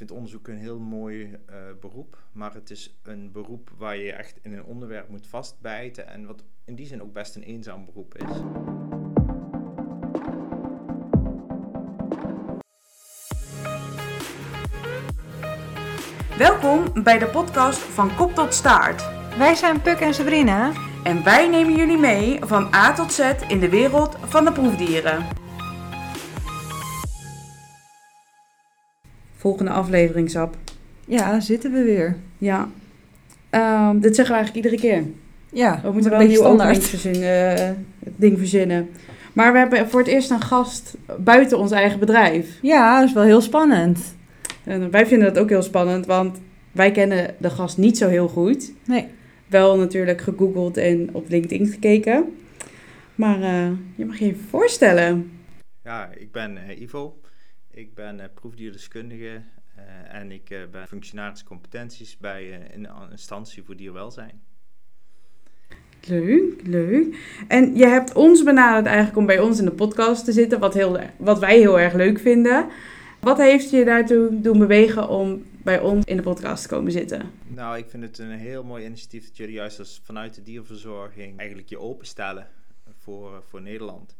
vind onderzoek een heel mooi eh, beroep, maar het is een beroep waar je echt in een onderwerp moet vastbijten en wat in die zin ook best een eenzaam beroep is. Welkom bij de podcast van Kop tot Staart. Wij zijn Puk en Sabrina. En wij nemen jullie mee van A tot Z in de wereld van de proefdieren. Volgende aflevering, Sap. Ja, zitten we weer. Ja. Ehm, dit zeggen we eigenlijk iedere keer. Ja, We moeten wel een nieuw eh, ding verzinnen. Maar we hebben voor het eerst een gast buiten ons eigen bedrijf. Ja, dat is wel heel spannend. En wij vinden dat ook heel spannend, want wij kennen de gast niet zo heel goed. Nee. Wel natuurlijk gegoogeld en op LinkedIn gekeken. Maar eh, je mag je even voorstellen. Ja, ik ben eh, Ivo. Ik ben eh, proefdierdeskundige eh, en ik eh, ben functionaris competenties bij een instantie voor dierwelzijn. Leuk, leuk. En je hebt ons benaderd eigenlijk om bij ons in de podcast te zitten, wat, heel, wat wij heel erg leuk vinden. Wat heeft je daartoe doen bewegen om bij ons in de podcast te komen zitten? Nou, ik vind het een heel mooi initiatief dat jullie juist als vanuit de dierverzorging eigenlijk je openstellen voor, voor Nederland.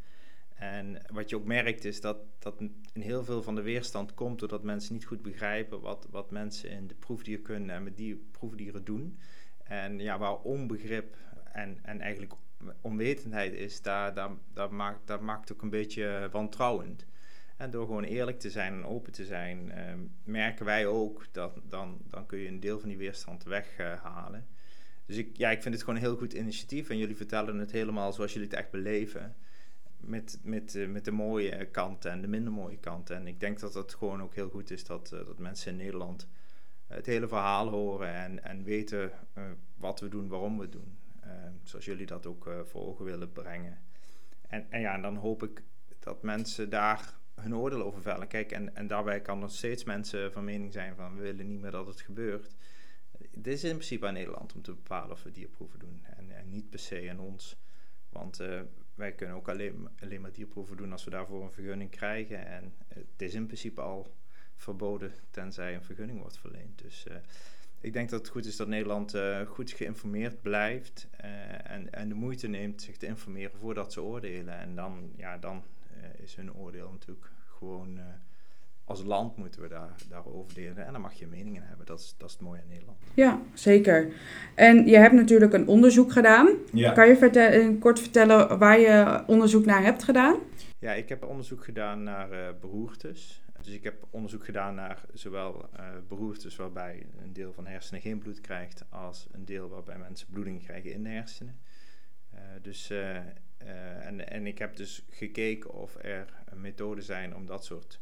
En wat je ook merkt is dat, dat in heel veel van de weerstand komt doordat mensen niet goed begrijpen wat, wat mensen in de proefdierkunde en met die proefdieren doen. En ja, waar onbegrip en, en eigenlijk onwetendheid is, daar, daar, daar, maakt, dat maakt ook een beetje wantrouwend. En door gewoon eerlijk te zijn en open te zijn, eh, merken wij ook dat dan, dan kun je een deel van die weerstand weghalen. dus ik, ja, ik vind het gewoon een heel goed initiatief en jullie vertellen het helemaal zoals jullie het echt beleven. Met, met, uh, met de mooie kanten en de minder mooie kanten. En ik denk dat het gewoon ook heel goed is dat, uh, dat mensen in Nederland het hele verhaal horen en, en weten uh, wat we doen, waarom we het doen. zoals jullie dat ook voor ogen willen brengen. En, en ja, en dan hoop ik dat mensen daar hun oordeel over vellen. Kijk, en, en daarbij kan nog steeds mensen van mening zijn van we willen niet meer dat het gebeurt. Het is in principe aan Nederland om te bepalen of we dierproeven doen. En, en niet per se aan ons. Want uh, wij kunnen ook alleen, alleen maar dierproeven doen als we daarvoor een vergunning krijgen. En het is in principe al verboden tenzij een vergunning wordt verleend. Dus uh, ik denk dat het goed is dat Nederland uh, goed geïnformeerd blijft. en, en de moeite neemt zich te informeren voordat ze oordelen. En dan, ja, dan is hun oordeel natuurlijk gewoon als land moeten we daar, daarover delen. En dan mag je meningen hebben. Dat is, dat is het mooie aan Nederland. Ja, zeker. En je hebt natuurlijk een onderzoek gedaan. Ja. Kan je vertel, kort vertellen waar je onderzoek naar hebt gedaan? Ja, ik heb onderzoek gedaan naar uh, beroertes. Dus ik heb onderzoek gedaan naar zowel uh, beroertes waarbij een deel van de hersenen geen bloed krijgt, als een deel waarbij mensen bloeding krijgen in de hersenen. dus en, en ik heb dus gekeken of er methoden zijn om dat soort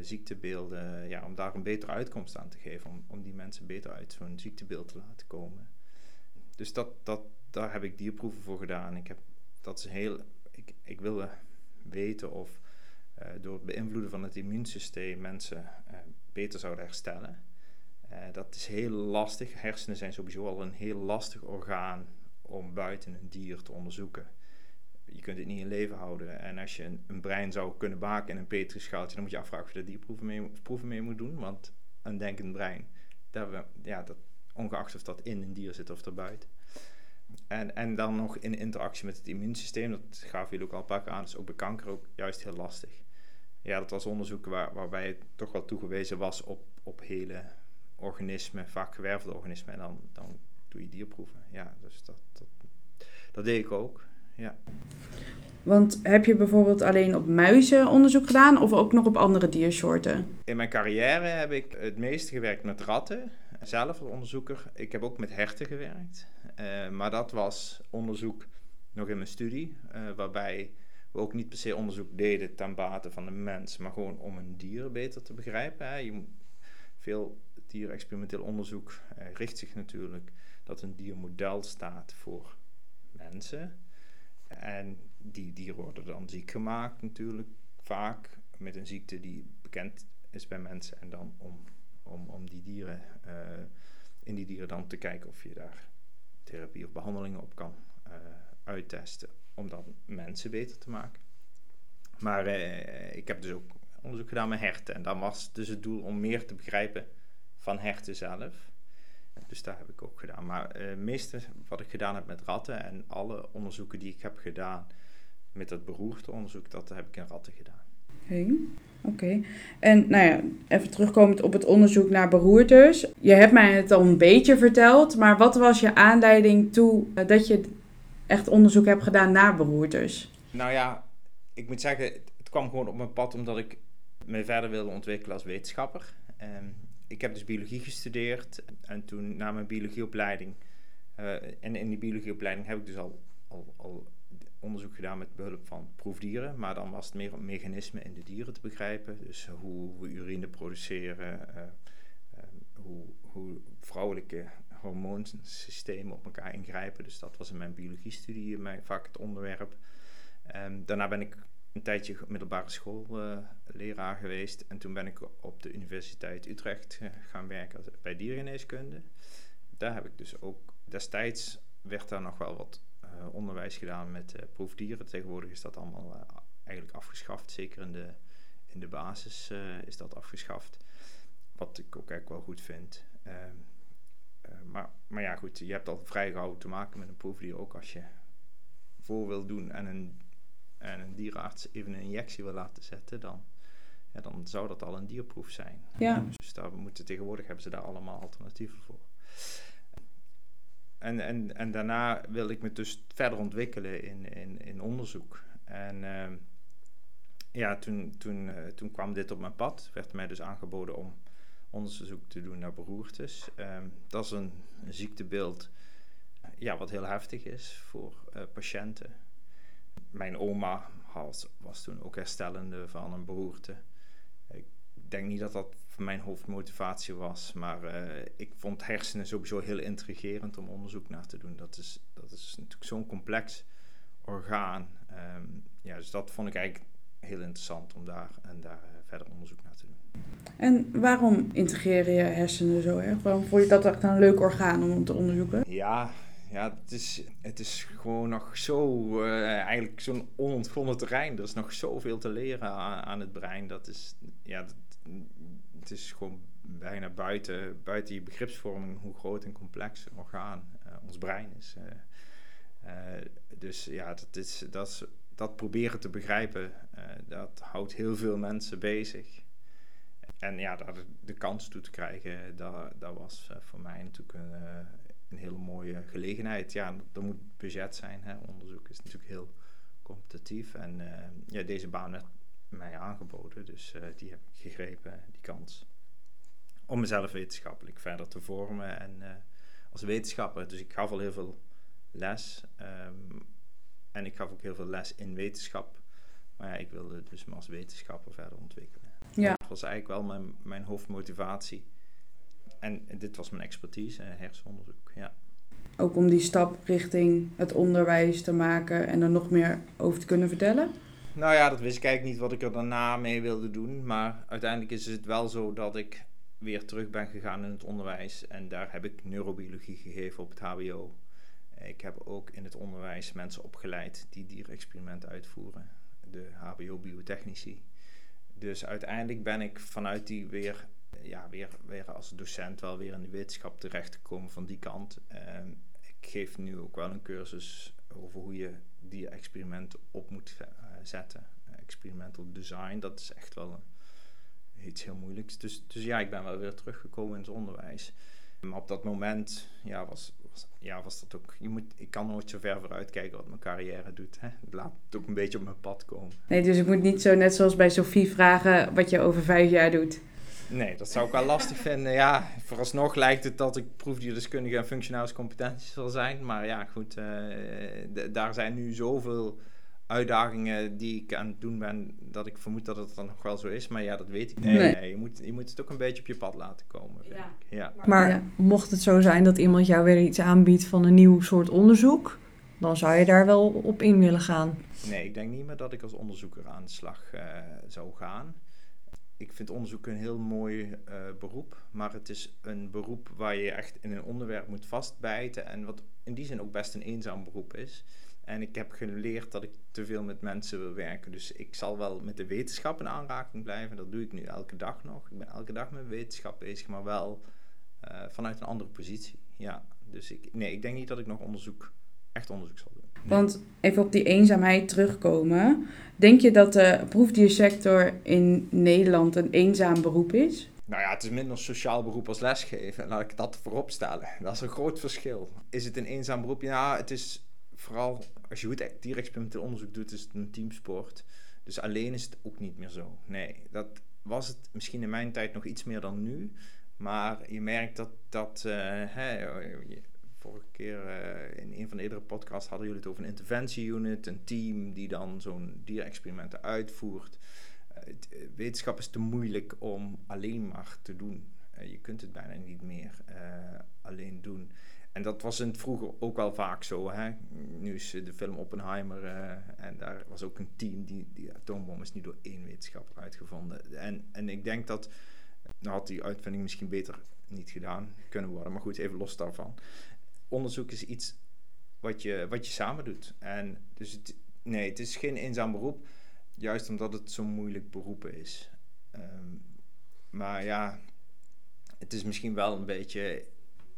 ziektebeelden, ja, om daar een betere uitkomst aan te geven, om, om die mensen beter uit zo'n ziektebeeld te laten komen. Dus dat, dat, daar heb ik dierproeven voor gedaan. Ik heb, dat is heel, ik, ik wilde weten of uh, door het beïnvloeden van het immuunsysteem mensen beter zouden herstellen. dat is heel lastig. Hersenen zijn sowieso al een heel lastig orgaan om buiten een dier te onderzoeken je kunt het niet in leven houden. En als je een, een brein zou kunnen maken in een petrischaaltje, dan moet je afvragen of je daar die proeven mee, moet doen. Want een denkend brein, daar, ja, dat, ongeacht of dat in een dier zit of erbuiten. En, en dan nog in interactie met het immuunsysteem, dat gaven jullie ook al een paar keer aan, is ook bij kanker ook juist heel lastig. Ja, dat was onderzoek waar, waarbij het toch wel toegewezen was op, op hele organismen, vaak gewervelde organismen. En dan, dan doe je dierproeven. Ja, dus dat, dat, dat deed ik ook ja. Want heb je bijvoorbeeld alleen op muizen onderzoek gedaan of ook nog op andere diersoorten? In mijn carrière heb ik het meest gewerkt met ratten, zelf als onderzoeker. Ik heb ook met herten gewerkt, uh, maar dat was onderzoek nog in mijn studie, uh, waarbij we ook niet per se onderzoek deden ten bate van de mens, maar gewoon om een dier beter te begrijpen. Hè. Je, veel dierexperimenteel onderzoek uh, richt zich natuurlijk dat een dier model staat voor mensen. En die dieren worden dan ziek gemaakt natuurlijk, vaak met een ziekte die bekend is bij mensen. En dan om, om, om die dieren, uh, in die dieren dan te kijken of je daar therapie of behandelingen op kan uh, uittesten. Om dan mensen beter te maken. Maar uh, ik heb dus ook onderzoek gedaan met herten. En dan was dus het doel om meer te begrijpen van herten zelf. Dus daar heb ik ook gedaan. Maar eh, het meeste wat ik gedaan heb met ratten en alle onderzoeken die ik heb gedaan met dat beroerteonderzoek, dat heb ik in ratten gedaan. Oké. Oké. En nou ja, even terugkomend op het onderzoek naar beroertes. Je hebt mij het al een beetje verteld, maar wat was je aanleiding toe eh, dat je echt onderzoek hebt gedaan naar beroertes? Nou ja, ik moet zeggen, het kwam gewoon op mijn pad omdat ik me verder wilde ontwikkelen als wetenschapper. Um, ik heb dus biologie gestudeerd en toen na mijn biologieopleiding, uh, en in die biologieopleiding heb ik dus al, al, onderzoek gedaan met behulp van proefdieren, maar dan was het meer om mechanismen in de dieren te begrijpen. Dus hoe we urine produceren, uh, hoe, hoe vrouwelijke hormoonsystemen op elkaar ingrijpen. Dus dat was in mijn biologiestudie mijn, vaak het onderwerp. Um, daarna ben ik een tijdje middelbare schoolleraar uh, geweest. En toen ben ik op de Universiteit Utrecht gaan werken bij diergeneeskunde. Daar heb ik dus ook destijds werd daar nog wel wat uh, onderwijs gedaan met proefdieren. Tegenwoordig is dat allemaal eigenlijk afgeschaft. Zeker in de, in de basis is dat afgeschaft. Wat ik ook eigenlijk wel goed vind. Ehm, maar, maar ja, goed, je hebt al vrijgehouden te maken met een proefdier. Ook als je voor wil doen en een en een dierenarts even een injectie wil laten zetten, dan, ja, dan zou dat al een dierproef zijn. Ja. Dus daar moeten, tegenwoordig hebben ze daar allemaal alternatieven voor. En, en, en daarna wil ik me dus verder ontwikkelen in, in, in onderzoek. En uh, ja, toen, toen, uh, toen kwam dit op mijn pad. Werd mij dus aangeboden om onderzoek te doen naar beroertes. Uh, dat is een, een ziektebeeld ja, wat heel heftig is voor uh, patiënten mijn oma had, was toen ook herstellende van een beroerte. Ik denk niet dat dat voor mijn hoofdmotivatie was, maar uh, ik vond hersenen sowieso heel intrigerend om onderzoek naar te doen. Dat is, dat is natuurlijk zo'n complex orgaan. Um, ja, dus dat vond ik eigenlijk heel interessant om daar, en daar uh, verder onderzoek naar te doen. En waarom integreer je hersenen zo erg? Waarom vond je dat echt een leuk orgaan om te onderzoeken? Ja, ja, het is, het is gewoon nog zo, uh, eigenlijk zo'n onontgonnen terrein. Er is nog zoveel te leren aan, aan het brein. Dat is, ja, dat, het is gewoon bijna buiten, buiten je begripsvorming hoe groot en complex een orgaan uh, ons brein is. Uh, dus ja, dat, is, dat, dat proberen te begrijpen, dat houdt heel veel mensen bezig. En ja, daar de, de kans toe te krijgen, dat, dat was voor mij natuurlijk een, een hele mooie gelegenheid. Ja, er moet budget zijn. Hè. Onderzoek is natuurlijk heel competitief. En uh, ja, deze baan werd mij aangeboden, dus uh, die heb ik gegrepen, die kans. Om mezelf wetenschappelijk verder te vormen en uh, als wetenschapper. Dus ik gaf al heel veel les. Um, en ik gaf ook heel veel les in wetenschap. Maar ja, ik wilde dus me als wetenschapper verder ontwikkelen. Ja. Dat was eigenlijk wel mijn, mijn hoofdmotivatie en dit was mijn expertise, hersenonderzoek, ja. Ook om die stap richting het onderwijs te maken en er nog meer over te kunnen vertellen? Nou ja, dat wist ik eigenlijk niet wat ik er daarna mee wilde doen. Maar uiteindelijk is het wel zo dat ik weer terug ben gegaan in het onderwijs. En daar heb ik neurobiologie gegeven op het HBO. Ik heb ook in het onderwijs mensen opgeleid die dierexperimenten uitvoeren. De HBO-biotechnici. Dus uiteindelijk ben ik vanuit die weer ja, weer, weer als docent wel weer in de wetenschap terecht te komen van die kant. Uh, ik geef nu ook wel een cursus over hoe je die experimenten op moet uh, zetten. experimental design, dat is echt wel iets heel moeilijks. Dus, dus ja, ik ben wel weer teruggekomen in het onderwijs. Maar op dat moment ja, was, ja, was dat ook. Je moet, ik kan nooit zo ver vooruit kijken wat mijn carrière doet. Hè. Laat het ook een beetje op mijn pad komen. Nee, dus ik moet niet zo net zoals bij Sophie vragen wat je over vijf jaar doet. Nee, dat zou ik wel lastig vinden. Ja, vooralsnog lijkt het dat ik proefdierdeskundige en functionaals competenties zal zijn. Maar ja, goed, uh, daar zijn nu zoveel uitdagingen die ik aan het doen ben, dat ik vermoed dat het dan nog wel zo is. Maar ja, dat weet ik niet. Nee, nee. je, moet, je moet het ook een beetje op je pad laten komen. Ja. ja. Maar ja. mocht het zo zijn dat iemand jou weer iets aanbiedt van een nieuw soort onderzoek, dan zou je daar wel op in willen gaan. Nee, ik denk niet meer dat ik als onderzoeker aan de slag uh, zou gaan ik vind onderzoek een heel mooi uh, beroep, maar het is een beroep waar je echt in een onderwerp moet vastbijten en wat in die zin ook best een eenzaam beroep is. En ik heb geleerd dat ik te veel met mensen wil werken. Dus ik zal wel met de wetenschap in aanraking blijven. Dat doe ik nu elke dag nog. Ik ben elke dag met wetenschap bezig, maar wel uh, vanuit een andere positie. Ja, dus ik, nee, ik denk niet dat ik nog onderzoek, echt onderzoek zal doen. Want even op die eenzaamheid terugkomen. Denk je dat de proefdiersector in Nederland een eenzaam beroep is? Nou ja, het is minder sociaal beroep als lesgeven. Laat ik dat voorop stellen. Dat is een groot verschil. Is het een eenzaam beroep? Ja, het is vooral als je goed dierexperimenteel onderzoek doet, is het een teamsport. Dus alleen is het ook niet meer zo. Nee, dat was het misschien in mijn tijd nog iets meer dan nu. Maar je merkt dat, dat hè, vorige keer uh, in een van de eerdere podcasts hadden jullie het over een interventieunit, een team die dan zo'n dierexperimenten uitvoert. Uh, wetenschap is te moeilijk om alleen maar te doen. je kunt het bijna niet meer alleen doen. En dat was in het vroeger ook wel vaak zo. Hè? Nu is de film Oppenheimer en daar was ook een team. Die, die atoombom is niet door één wetenschapper uitgevonden. En, en ik denk dat nou had die uitvinding misschien beter niet gedaan kunnen worden. Maar goed, even los daarvan. Onderzoek is iets wat je, wat je samen doet. En dus het, nee, het is geen eenzaam beroep. Juist omdat het zo'n moeilijk beroep is. Ehm, maar ja, het is misschien wel een beetje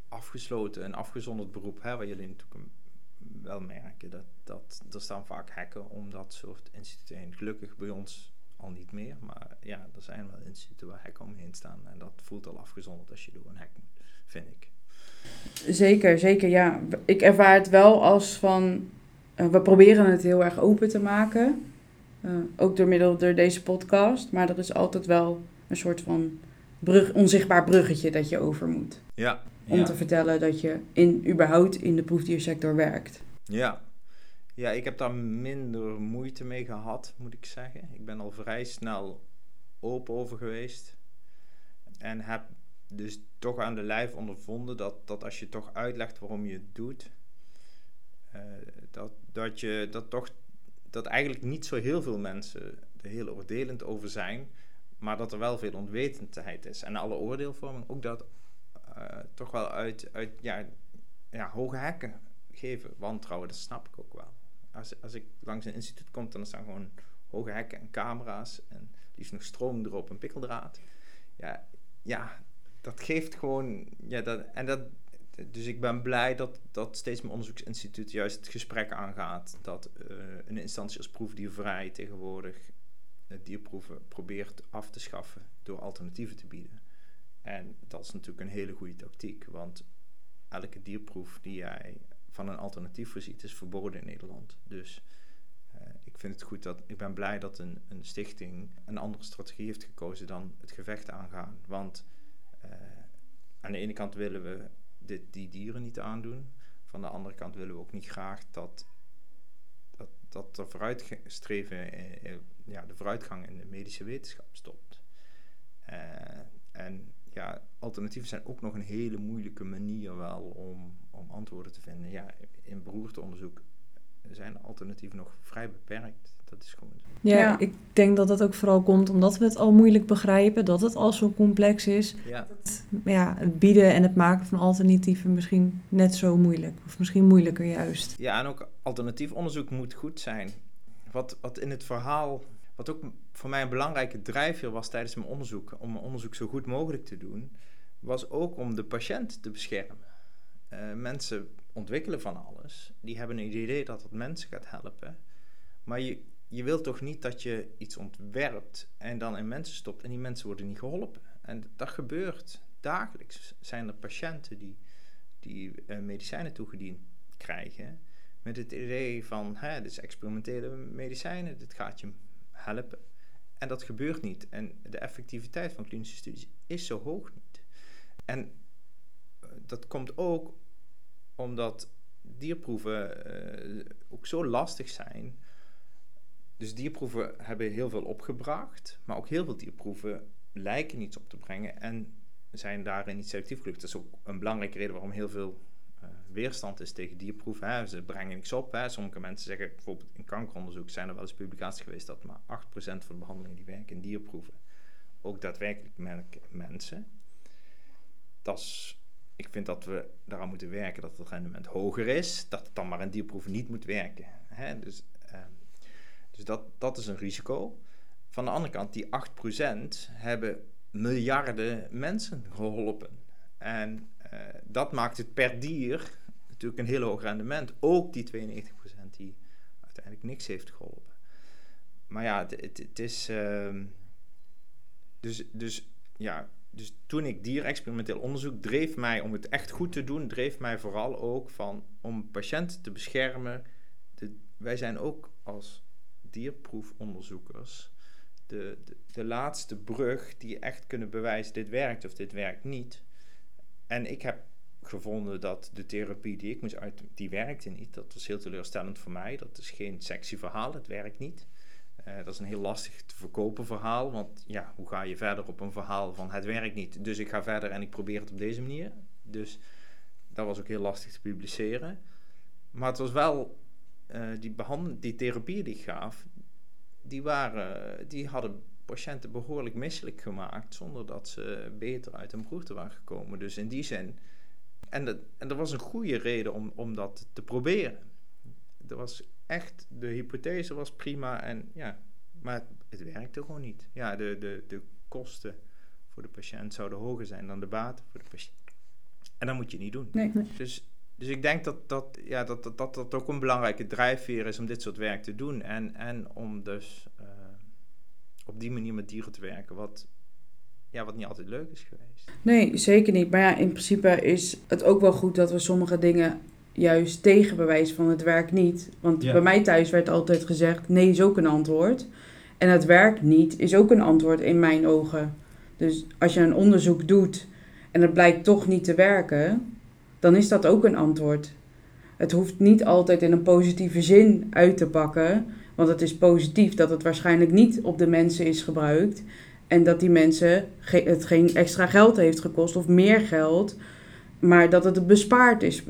afgesloten, een afgezonderd beroep. Hè, waar jullie natuurlijk wel merken. Dat, dat, er staan vaak hekken om dat soort instituten heen. Gelukkig bij ons al niet meer. Maar ja, er zijn wel instituten waar hekken omheen staan. En dat voelt al afgezonderd als je door een hek moet, vind ik. Zeker, zeker. Ja, ik ervaar het wel als van... Uh, we proberen het heel erg open te maken. Uh, ook door middel door deze podcast. Maar er is altijd wel een soort van brug, onzichtbaar bruggetje dat je over moet. Ja. Om ja. te vertellen dat je in, überhaupt in de proefdiersector werkt. Ja, ja, ik heb daar minder moeite mee gehad, moet ik zeggen. Ik ben al vrij snel open over geweest. En heb dus toch aan de lijf ondervonden dat, dat als je toch uitlegt waarom je het doet, uh, dat, dat je dat toch dat eigenlijk niet zo heel veel mensen er heel oordelend over zijn, maar dat er wel veel onwetendheid is. En alle oordeelvorming ook dat uh, toch wel uit, uit ja, ja, hoge hekken geven. Wantrouwen, dat snap ik ook wel als, als ik langs een instituut kom, dan staan gewoon hoge hekken en camera's. En liefst nog stroom erop en pikkeldraad. Ja, ja dat geeft gewoon. Ja, dat, en dat, dus ik ben blij dat, dat steeds meer onderzoeksinstituut juist het gesprek aangaat. Dat uh, een instantie als proefdiervrij tegenwoordig dierproeven probeert af te schaffen door alternatieven te bieden. En dat is natuurlijk een hele goede tactiek, want elke dierproef die jij van een alternatief voorziet, is verboden in Nederland. Dus uh, ik vind het goed dat ik ben blij dat een, een stichting een andere strategie heeft gekozen dan het gevecht aangaan. Want aan de ene kant willen we dit, die dieren niet aandoen. Van de andere kant willen we ook niet graag dat, dat, dat de vooruitstreven, eh, ja, de vooruitgang in de medische wetenschap stopt. Uh, en ja, alternatieven zijn ook nog een hele moeilijke manier wel om, om antwoorden te vinden. Ja, in beroerteonderzoek zijn alternatieven nog vrij beperkt. Dat is gewoon zo. Ja, ja, ik denk dat dat ook vooral komt omdat we het al moeilijk begrijpen, dat het al zo complex is. Ja. Dat, ja, het bieden en het maken van alternatieven misschien net zo moeilijk, of misschien moeilijker juist. Ja, en ook alternatief onderzoek moet goed zijn. Wat, wat in het verhaal wat ook voor mij een belangrijke drijfveer was tijdens mijn onderzoek, om mijn onderzoek zo goed mogelijk te doen, was ook om de patiënt te beschermen. Uh, mensen ontwikkelen van alles, die hebben een idee dat het mensen gaat helpen, maar je, je wilt toch niet dat je iets ontwerpt en dan in mensen stopt en die mensen worden niet geholpen. En dat gebeurt dagelijks. Zijn er patiënten die, die uh, medicijnen toegediend krijgen met het idee van, hè, dit is experimentele medicijnen, dit gaat je helpen. En dat gebeurt niet. En de effectiviteit van klinische studies is zo hoog niet. En eh, dat komt ook omdat dierproeven uh, ook zo lastig zijn. Dus dierproeven hebben heel veel opgebracht, maar ook heel veel dierproeven lijken niets op te brengen en zijn daarin niet selectief gelukt. Dat is ook een belangrijke reden waarom heel veel weerstand is tegen dierproeven. Hè. Ze brengen niks op. Hè. Sommige mensen zeggen, bijvoorbeeld in kankeronderzoek zijn er wel eens publicaties geweest dat maar 8% van de behandelingen die werken in dierproeven ook daadwerkelijk merken mensen. Dat is ik vind dat we daaraan moeten werken dat het rendement hoger is, dat het dan maar een dierproef niet moet werken. Hè? Dus, dus dat, dat is een risico. Van de andere kant, die 8% hebben miljarden mensen geholpen. En uh, dat maakt het per dier natuurlijk een heel hoog rendement. Ook die 92% die uiteindelijk niks heeft geholpen. Maar ja, het, het is. Uh, dus, dus ja, dus toen ik dierexperimenteel onderzoek dreef mij om het echt goed te doen, dreef mij vooral ook van om patiënten te beschermen. De, wij zijn ook als dierproefonderzoekers de, de, de, laatste brug die echt kunnen bewijzen dit werkt of dit werkt niet. En ik heb gevonden dat de therapie die ik moest uit, die werkte niet. Dat was heel teleurstellend voor mij. Dat is geen sexy verhaal, het werkt niet. Uh, dat is een heel lastig te verkopen verhaal, want ja, hoe ga je verder op een verhaal van het werkt niet, dus ik ga verder en ik probeer het op deze manier. Dus dat was ook heel lastig te publiceren. Maar het was wel, die, behandeling, die therapieën die ik gaf, die, waren, die hadden patiënten behoorlijk misselijk gemaakt, zonder dat ze beter uit hun broerte waren gekomen. Dus in die zin, en, dat, en er was een goede reden om, om dat te proberen. Er was echt, de hypothese was prima en ja, maar het, het werkte gewoon niet. Ja, de, de, de kosten voor de patiënt zouden hoger zijn dan de baten voor de patiënt. En dat moet je niet doen. Nee. Dus, dus ik denk dat dat, ja, dat, dat, dat dat ook een belangrijke drijfveer is om dit soort werk te doen. En, en om dus uh, op die manier met dieren te werken, wat, ja, wat niet altijd leuk is geweest. Nee, zeker niet. Maar ja, in principe is het ook wel goed dat we sommige dingen juist tegenbewijs van het werkt niet. Want Ja. bij mij thuis werd altijd gezegd: nee is ook een antwoord. En het werkt niet is ook een antwoord in mijn ogen. Dus als je een onderzoek doet en het blijkt toch niet te werken, dan is dat ook een antwoord. Het hoeft niet altijd in een positieve zin uit te pakken. Want het is positief dat het waarschijnlijk niet op de mensen is gebruikt. En dat die mensen ge- het geen extra geld heeft gekost of meer geld. Maar dat het bespaard is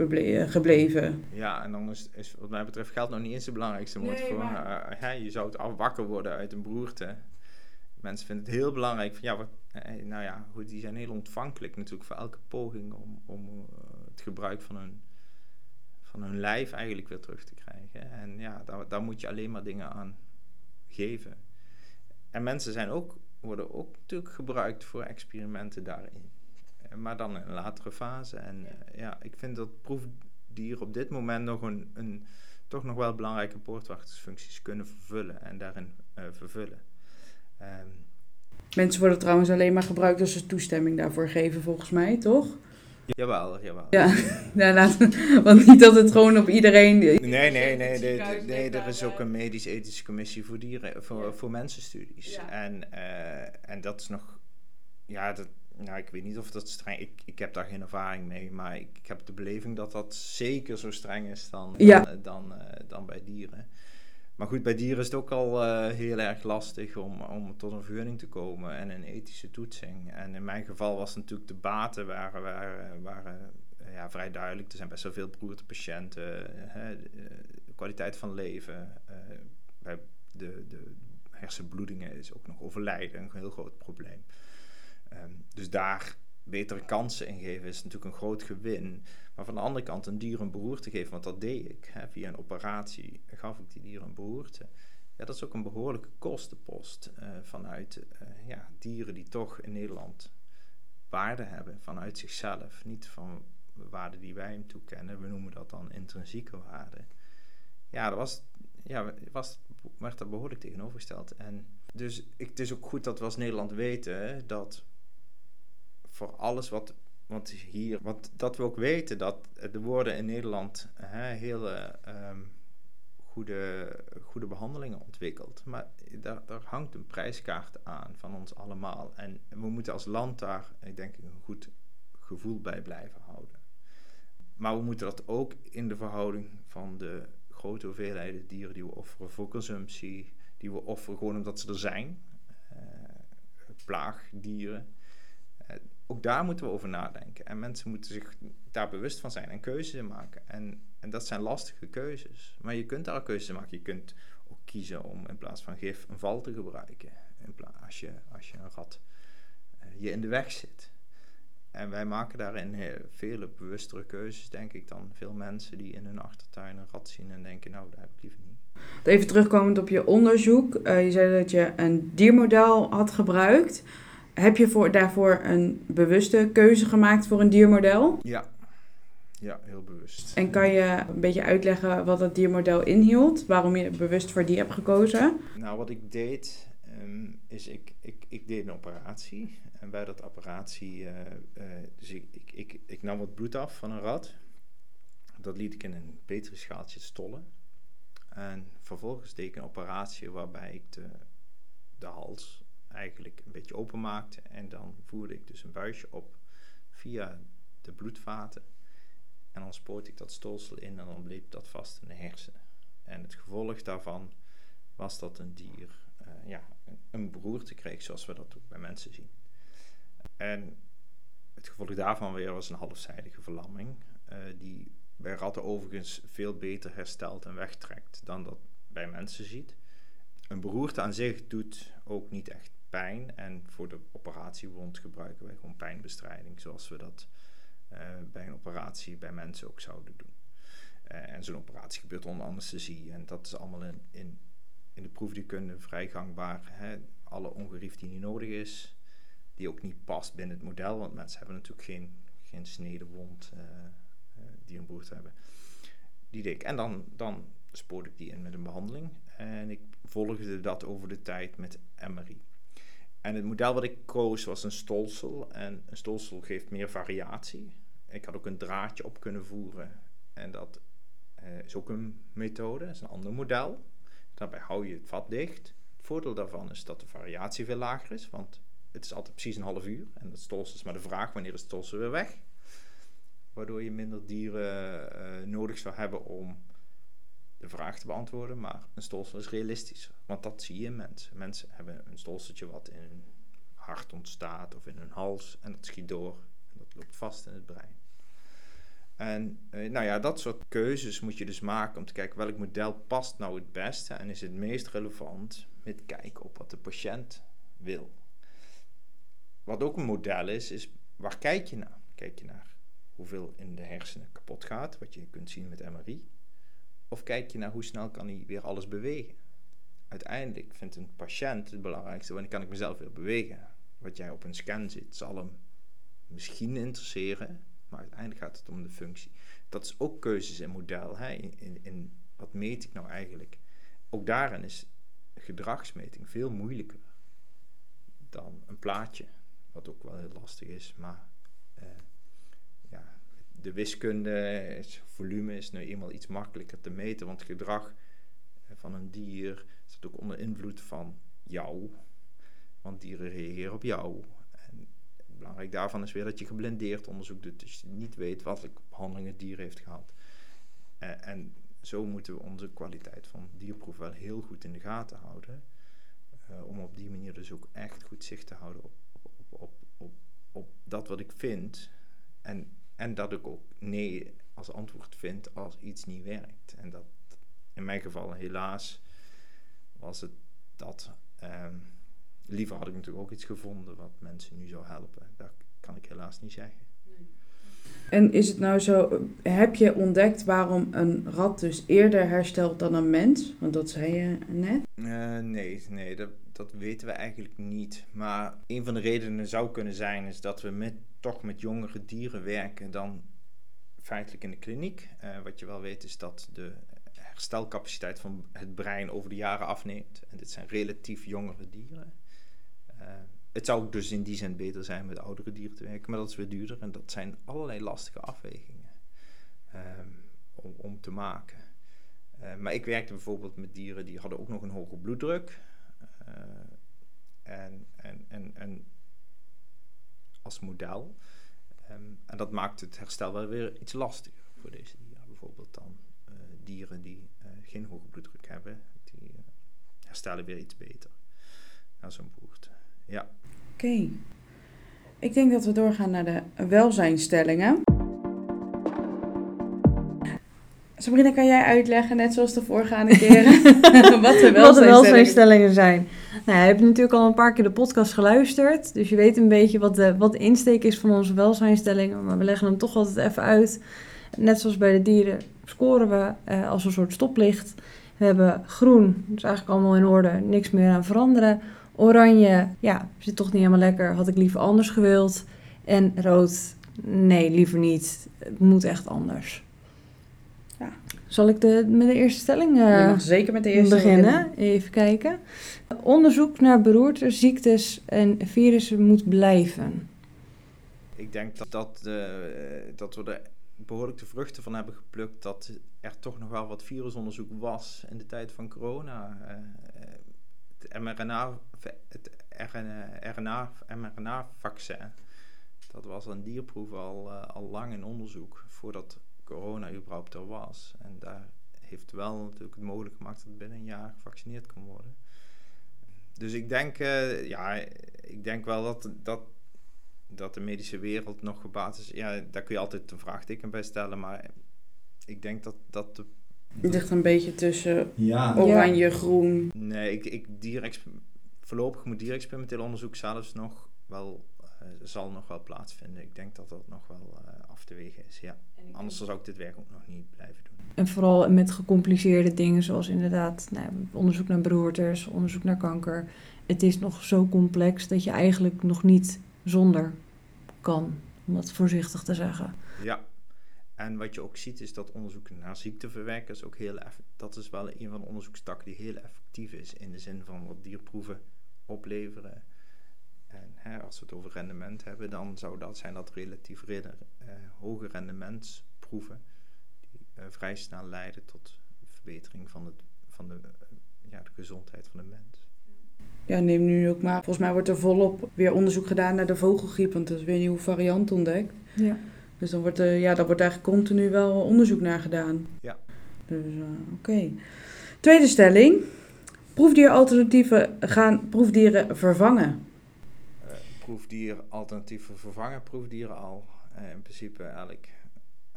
gebleven. Ja, en dan is, is wat mij betreft geld nog niet eens de belangrijkste Nee, motivator. maar- Eh, hè, je zou het af wakker worden uit een beroerte. Mensen vinden het heel belangrijk. Van, ja, wat, eh, nou ja, goed, die zijn heel ontvankelijk natuurlijk voor elke poging om, om eh, het gebruik van hun, van hun lijf eigenlijk weer terug te krijgen. En ja, daar, daar moet je alleen maar dingen aan geven. En mensen zijn ook, worden ook natuurlijk gebruikt voor experimenten daarin. Maar dan in een latere fase. En eh, ja, ik vind dat proefdieren op dit moment nog een, een toch nog wel belangrijke poortwachtersfuncties kunnen vervullen en daarin eh, vervullen. Ehm, Mensen worden trouwens alleen maar gebruikt als ze toestemming daarvoor geven, volgens mij, toch? Jawel, jawel. Ja, ja we- want niet dat het gewoon op iedereen. Nee, nee, nee, nee, er is ook een medisch-ethische commissie voor dieren, voor, Ja. voor mensenstudies. Ja. En, eh, en dat is nog, ja, dat, nou, ik weet niet of dat streng, ik, ik heb daar geen ervaring mee, maar ik, ik heb de beleving dat dat zeker zo streng is dan, Ja. dan, dan, eh, dan bij dieren. Maar goed, bij dieren is het ook al eh, heel erg lastig om, om tot een vergunning te komen en een ethische toetsing. En in mijn geval was natuurlijk de baten waren, waren, waren eh, ja, vrij duidelijk. Er zijn best wel veel beroertepatiënten, hè, de kwaliteit van leven. eh, bij de, de hersenbloedingen is ook nog overlijden een heel groot probleem. Ehm, dus daar betere kansen in geven is natuurlijk een groot gewin. Maar van de andere kant een dier een beroerte geven, want dat deed ik. Hè, via een operatie gaf ik die dier een beroerte. Ja, dat is ook een behoorlijke kostenpost eh, vanuit eh, ja, dieren die toch in Nederland waarde hebben vanuit zichzelf. Niet van waarde die wij hem toekennen. We noemen dat dan intrinsieke waarde. Ja, dat was, ja, was, werd er behoorlijk tegenovergesteld. En dus ik, het is ook goed dat we als Nederland weten dat voor alles wat want hier, want dat we ook weten dat er worden in Nederland hè, hele ehm, goede, goede behandelingen ontwikkeld. Maar daar, daar hangt een prijskaart aan van ons allemaal. En we moeten als land daar, ik denk, een goed gevoel bij blijven houden. Maar we moeten dat ook in de verhouding van de grote hoeveelheden dieren die we offeren voor consumptie, die we offeren gewoon omdat ze er zijn, eh, plaagdieren. Eh, ook daar moeten we over nadenken. En mensen moeten zich daar bewust van zijn en keuzes in maken. En, en dat zijn lastige keuzes. Maar je kunt daar keuzes in maken. Je kunt ook kiezen om in plaats van gif een val te gebruiken. In als, je, als je een rat eh, je in de weg zit. En wij maken daarin heel, vele bewustere keuzes, denk ik, dan veel mensen die in hun achtertuin een rat zien en denken, nou, dat heb ik liever niet. Even terugkomend op je onderzoek. Uh, je zei dat je een diermodel had gebruikt. Heb je voor, daarvoor een bewuste keuze gemaakt voor een diermodel? Ja, ja, heel bewust. En kan je een beetje uitleggen wat dat diermodel inhield? Waarom je bewust voor die hebt gekozen? Nou, wat ik deed, um, is ik, ik, ik deed een operatie. En bij dat operatie, uh, uh, dus ik, ik, ik, ik nam wat bloed af van een rat. Dat liet ik in een petrischaaltje stollen. En vervolgens deed ik een operatie waarbij ik de, de hals eigenlijk een beetje openmaakte. En dan voerde ik dus een buisje op via de bloedvaten. En dan spoot ik dat stolsel in en dan bleef dat vast in de hersenen. En het gevolg daarvan was dat een dier uh, ja, een beroerte kreeg, zoals we dat ook bij mensen zien. En het gevolg daarvan weer was een halfzijdige verlamming, uh, die bij ratten overigens veel beter herstelt en wegtrekt dan dat bij mensen ziet. Een beroerte aan zich doet ook niet echt pijn en voor de operatiewond gebruiken wij gewoon pijnbestrijding, zoals we dat uh, bij een operatie bij mensen ook zouden doen. Uh, en zo'n operatie gebeurt onder anesthesie en dat is allemaal in, in, in de proefdierkunde vrij gangbaar. Hè? Alle ongerief die niet nodig is, die ook niet past binnen het model, want mensen hebben natuurlijk geen, geen snedewond uh, die een beroerte hebben. Die deed ik. En dan, dan spoorde ik die in met een behandeling en ik volgde dat over de tijd met MRI. En het model wat ik koos was een stolsel. En een stolsel geeft meer variatie. Ik had ook een draadje op kunnen voeren. En dat uh, is ook een methode, dat is een ander model. Daarbij hou je het vat dicht. Het voordeel daarvan is dat de variatie veel lager is, want het is altijd precies een half uur. En dat stolsel is maar de vraag wanneer het stolsel weer weg. Waardoor je minder dieren uh, nodig zou hebben om de vraag te beantwoorden, maar een stolsel is realistischer. Want dat zie je in mensen. Mensen hebben een stolseltje wat in hun hart ontstaat of in hun hals en dat schiet door en dat loopt vast in het brein. En eh, nou ja, dat soort keuzes moet je dus maken om te kijken welk model past nou het beste en is het meest relevant met kijken op wat de patiënt wil. Wat ook een model is, is waar kijk je naar? Kijk je naar hoeveel in de hersenen kapot gaat, wat je kunt zien met MRI, of kijk je naar hoe snel kan hij weer alles bewegen? Uiteindelijk vindt een patiënt het belangrijkste, wanneer kan ik mezelf weer bewegen? Wat jij op een scan ziet, zal hem misschien interesseren, maar uiteindelijk gaat het om de functie. Dat is ook keuzes in model. Hè? In, in, wat meet ik nou eigenlijk? Ook daarin is gedragsmeting veel moeilijker dan een plaatje, wat ook wel heel lastig is, maar de wiskunde, is, volume is nu eenmaal iets makkelijker te meten, want gedrag eh, van een dier staat ook onder invloed van jou, want dieren reageren op jou. En belangrijk daarvan is weer dat je geblindeerd onderzoek doet, dus je niet weet wat behandeling het dier heeft gehad. En, eh, en zo moeten we onze kwaliteit van dierproef wel heel goed in de gaten houden. Uh, om op die manier dus ook echt goed zicht te houden op, op, op, op, op dat wat ik vind. En en dat ik ook nee als antwoord vind als iets niet werkt. En dat in mijn geval helaas was het dat. Um, liever had ik natuurlijk ook iets gevonden wat mensen nu zou helpen. Dat kan ik helaas niet zeggen. En is het nou zo, heb je ontdekt waarom een rat dus eerder herstelt dan een mens? Want dat zei je net. Uh, nee, nee dat, dat weten we eigenlijk niet. Maar een van de redenen zou kunnen zijn is dat we met toch met jongere dieren werken dan feitelijk in de kliniek. Uh, wat je wel weet is dat de herstelcapaciteit van het brein over de jaren afneemt. En dit zijn relatief jongere dieren. Uh, het zou dus in die zin beter zijn met oudere dieren te werken, maar dat is weer duurder. En dat zijn allerlei lastige afwegingen um, om, om, te maken. Uh, maar ik werkte bijvoorbeeld met dieren die hadden ook nog een hoge bloeddruk. en, en, en, en als model. Um, en dat maakt het herstel wel weer iets lastiger voor deze dieren. Bijvoorbeeld dan uh, dieren die uh, geen hoge bloeddruk hebben, die uh, herstellen weer iets beter na zo'n beroerte. Ja. Oké. Ik denk dat we doorgaan naar de welzijnstellingen. Sabrina, kan jij uitleggen, net zoals de voorgaande keren, wat de Wat de welzijnsstellingen welzijnsstellingen zijn. Nou, je hebt natuurlijk al een paar keer de podcast geluisterd. Dus je weet een beetje wat de, wat de insteek is van onze welzijnsstellingen. Maar we leggen hem toch altijd even uit. Net zoals bij de dieren scoren we eh, als een soort stoplicht. We hebben groen, dat is eigenlijk allemaal in orde. Niks meer aan veranderen. Oranje, ja, zit toch niet helemaal lekker. Had ik liever anders gewild. En rood, nee, liever niet. Het moet echt anders. Ja. Zal ik de, met de eerste stelling eh, Je mag zeker met de eerste beginnen. Even kijken. Onderzoek naar beroertes, ziektes en virussen moet blijven. Ik denk dat, dat, eh, dat we er behoorlijk de vruchten van hebben geplukt dat er toch nog wel wat virusonderzoek was in de tijd van corona. Eh, het mRNA, het RNA, mRNA-vaccin, dat was een dierproef al, al lang in onderzoek voordat corona überhaupt er was. En daar heeft wel natuurlijk het mogelijk gemaakt dat het binnen een jaar gevaccineerd kan worden. Dus ik denk, eh, ja, ik denk wel dat, dat, dat de medische wereld nog gebaat is. Ja, daar kun je altijd een vraagteken bij stellen, maar ik denk dat, dat de Het ligt een beetje tussen ja. oranje, groen. Nee, ik, ik dierexp- voorlopig moet dierexperimenteel onderzoek zelfs nog wel, zal nog wel plaatsvinden. Ik denk dat dat nog wel eh, af te wegen is, ja. Anders zou ik dit werk ook nog niet blijven doen. En vooral met gecompliceerde dingen zoals inderdaad nou, onderzoek naar beroertes, onderzoek naar kanker. Het is nog zo complex dat je eigenlijk nog niet zonder kan, om dat voorzichtig te zeggen. Ja, en wat je ook ziet is dat onderzoek naar ziekteverwekkers ook heel eff- dat is wel een van de onderzoekstakken die heel effectief is in de zin van wat dierproeven opleveren. En hè, als we het over rendement hebben, dan zou dat zijn dat relatief redder, eh, hoge rendementsproeven die eh, vrij snel leiden tot verbetering van, het, van de, eh, ja, de gezondheid van de mens. Ja, neem nu ook maar. Volgens mij wordt er volop weer onderzoek gedaan naar de vogelgriep, want er is weer een nieuwe variant ontdekt. Ja. Dus dan wordt er, ja, daar wordt eigenlijk continu wel onderzoek naar gedaan. Ja. Dus, eh, oké. Tweede stelling. Proefdieralternatieven gaan proefdieren vervangen. Eh, proefdieralternatieven vervangen proefdieren al. Eh, in principe elk,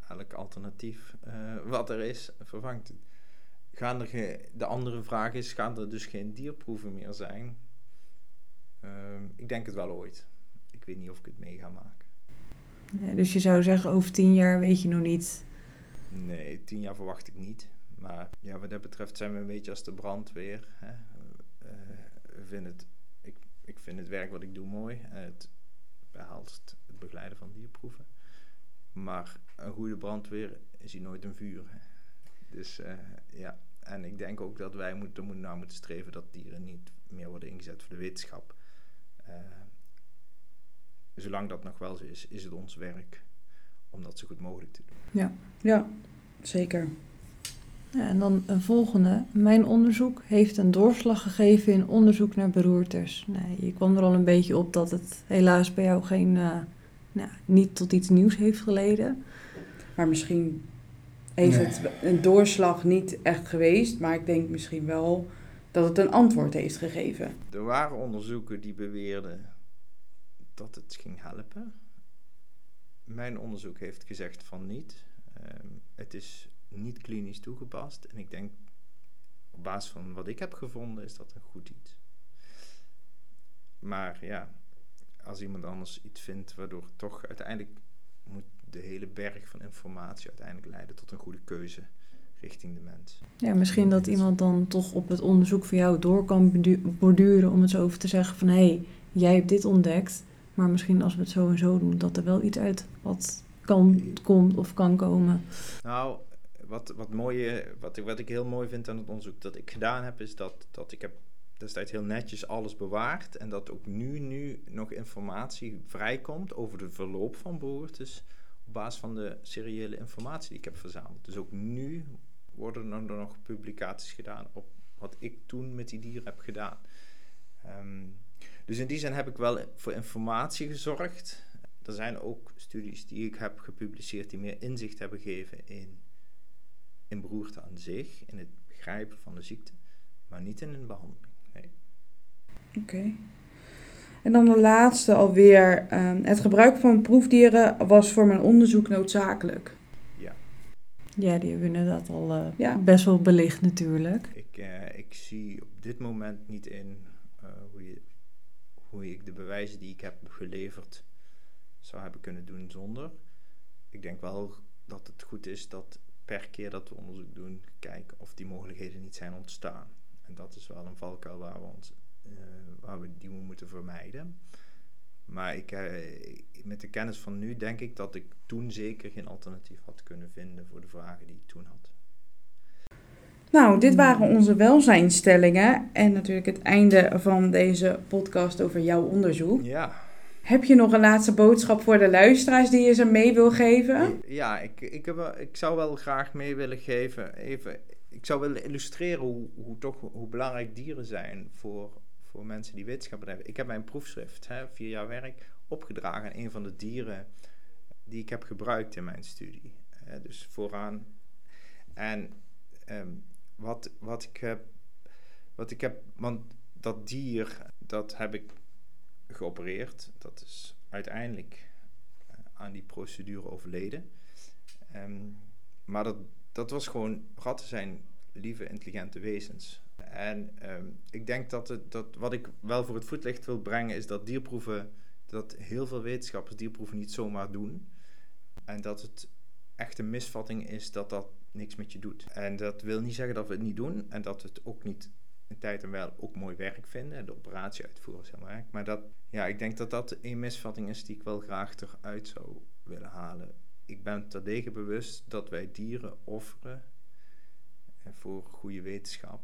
elk alternatief eh, wat er is, vervangt het. Gaan er ge- de andere vraag is, gaan er dus geen dierproeven meer zijn? Ehm, ik denk het wel ooit. Ik weet niet of ik het mee ga maken. Ja, dus je zou zeggen, over tien jaar weet je nog niet. Nee, tien jaar verwacht ik niet. Maar ja, wat dat betreft zijn we een beetje als de brandweer. Hè? Eh, we vinden het, ik, vind het werk wat ik doe mooi. En het behelst het begeleiden van dierproeven. Maar een goede brandweer is hier nooit een vuur. Dus eh, ja, en ik denk ook dat wij moeten, naar moeten streven dat dieren niet meer worden ingezet voor de wetenschap. Eh, zolang dat nog wel zo is, is het ons werk om dat zo goed mogelijk te doen. Ja, zeker. Ja, en dan een volgende. Mijn onderzoek heeft een doorslag gegeven in onderzoek naar beroertes. Nee, je kwam er al een beetje op dat het helaas bij jou geen, eh, nou, niet tot iets nieuws heeft geleden. Maar misschien heeft Nee. het een doorslag niet echt geweest, maar ik denk misschien wel dat het een antwoord heeft gegeven. Er waren onderzoeken die beweerden dat het ging helpen. Mijn onderzoek heeft gezegd van niet. Ehm, het is niet klinisch toegepast. En ik denk, op basis van wat ik heb gevonden, is dat een goed iets. Maar ja, als iemand anders iets vindt waardoor het toch uiteindelijk moet de hele berg van informatie uiteindelijk leiden tot een goede keuze richting de mens. Ja, misschien dat iemand dan toch op het onderzoek van jou door kan borduren om het zo over te zeggen van hé, hey, jij hebt dit ontdekt, maar misschien als we het zo en zo doen, dat er wel iets uit wat kan, komt of kan komen. Nou, wat, wat, mooie, wat, wat ik heel mooi vind aan het onderzoek dat ik gedaan heb, is dat, dat ik heb destijds heel netjes alles bewaard. En dat ook nu, nu nog informatie vrijkomt over de verloop van beroertes op basis van de seriële informatie die ik heb verzameld. Dus ook nu worden er nog publicaties gedaan op wat ik toen met die dieren heb gedaan. Ehm, dus in die zin heb ik wel voor informatie gezorgd. Er zijn ook studies die ik heb gepubliceerd die meer inzicht hebben gegeven in, in beroerte aan zich, in het begrijpen van de ziekte, maar niet in een behandeling. Nee. Oké. En dan de laatste alweer. ehm, het gebruik van proefdieren was voor mijn onderzoek noodzakelijk. Ja. Ja, die hebben we inderdaad al eh, Ja. best wel belicht natuurlijk. Ik, eh, ik zie op dit moment niet in eh, hoe, je, hoe ik de bewijzen die ik heb geleverd zou hebben kunnen doen zonder. Ik denk wel dat het goed is dat per keer dat we onderzoek doen, kijken of die mogelijkheden niet zijn ontstaan. En dat is wel een valkuil waar we, ons, eh, waar we die moeten vermijden. Maar ik, eh, met de kennis van nu denk ik dat ik toen zeker geen alternatief had kunnen vinden voor de vragen die ik toen had. Nou, dit waren onze welzijnstellingen en natuurlijk het einde van deze podcast over jouw onderzoek. Ja, Heb je nog een laatste boodschap voor de luisteraars die je ze mee wil geven? Ja, ik, ik, heb ik zou wel graag mee willen geven. Even, ik zou willen illustreren hoe, hoe, toch, hoe belangrijk dieren zijn voor, voor mensen die wetenschap bedrijven. Ik heb mijn proefschrift, hè, vier jaar werk, opgedragen aan een van de dieren die ik heb gebruikt in mijn studie. Dus vooraan. En ehm, wat, wat, ik heb, wat ik heb, want dat dier, dat heb ik geopereerd. Dat is uiteindelijk eh, aan die procedure overleden. Ehm, maar dat, dat was gewoon, ratten zijn lieve, intelligente wezens. En ehm, ik denk dat, het, dat wat ik wel voor het voetlicht wil brengen, is dat dierproeven, dat heel veel wetenschappers dierproeven niet zomaar doen. En dat het echt een misvatting is dat dat niks met je doet. En dat wil niet zeggen dat we het niet doen en dat we het ook niet in tijd en wel ook mooi werk vinden. De operatie uitvoeren heel werk. Maar dat, ja, ik denk dat dat een misvatting is die ik wel graag eruit zou willen halen. Ik ben terdege bewust dat wij dieren offeren eh, voor goede wetenschap.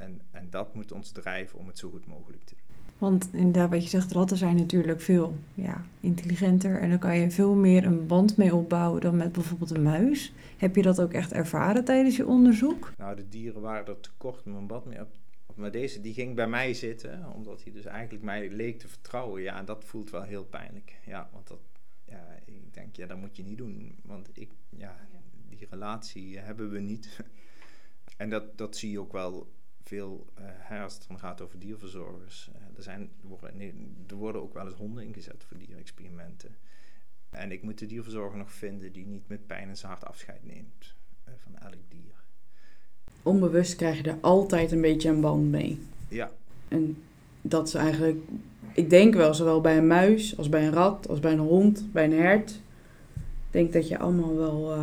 En, en dat moet ons drijven om het zo goed mogelijk te doen. Want inderdaad, wat je zegt, ratten zijn natuurlijk veel ja, intelligenter. En dan kan je veel meer een band mee opbouwen dan met bijvoorbeeld een muis. Heb je dat ook echt ervaren tijdens je onderzoek? Nou, de dieren waren er te kort om een bad mee op. Maar deze die ging bij mij zitten, omdat hij dus eigenlijk mij leek te vertrouwen. Ja, en dat voelt wel heel pijnlijk. Ja, want dat, ja, ik denk, ja, dat moet je niet doen. Want ik, ja, die relatie hebben we niet. en dat, dat zie je ook wel veel uh, als het dan gaat over dierverzorgers. Uh, er, zijn, er, worden, nee, er worden ook wel eens honden ingezet voor dierexperimenten. En ik moet de dierverzorger nog vinden die niet met pijn en zijn hart afscheid neemt uh, van elk dier. Onbewust krijg je er altijd een beetje een band mee. Ja. En dat is eigenlijk, ik denk wel, zowel bij een muis als bij een rat, als bij een hond, bij een hert. Ik denk dat je allemaal wel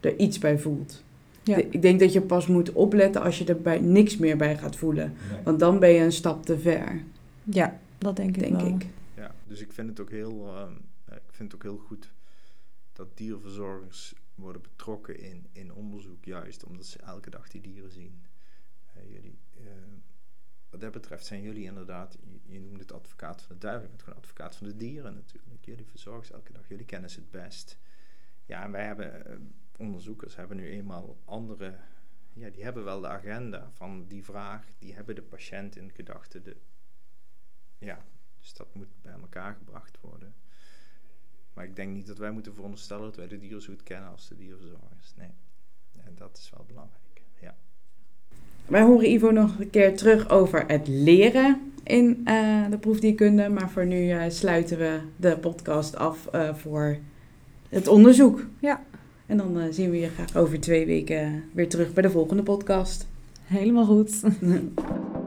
er iets bij voelt. Ja. Ik denk dat je pas moet opletten als je er bij niks meer bij gaat voelen. Nee. Want dan ben je een stap te ver. Ja, dat denk ik denk wel. ik. Ja, dus ik vind het ook heel, uh, ik vind het ook heel goed dat dierverzorgers worden betrokken in, in onderzoek, juist omdat ze elke dag die dieren zien. Uh, jullie, uh, wat dat betreft zijn jullie inderdaad, je, je noemt het advocaat van de duivel, je bent gewoon advocaat van de dieren natuurlijk. Jullie verzorgen ze elke dag, jullie kennen ze het best. Ja, en wij hebben, uh, onderzoekers hebben nu eenmaal andere, ja, die hebben wel de agenda van die vraag, die hebben de patiënt in gedachten. De, ja, dus dat moet bij elkaar gebracht worden. Maar ik denk niet dat wij moeten veronderstellen dat wij de dieren zo goed kennen als de dierverzorgers. Nee, en dat is wel belangrijk. Ja. Wij horen Ivo nog een keer terug over het leren in uh, de proefdierkunde. Maar voor nu uh, sluiten we de podcast af uh, voor het onderzoek. Ja. En dan uh, zien we je graag over twee weken weer terug bij de volgende podcast. Helemaal goed.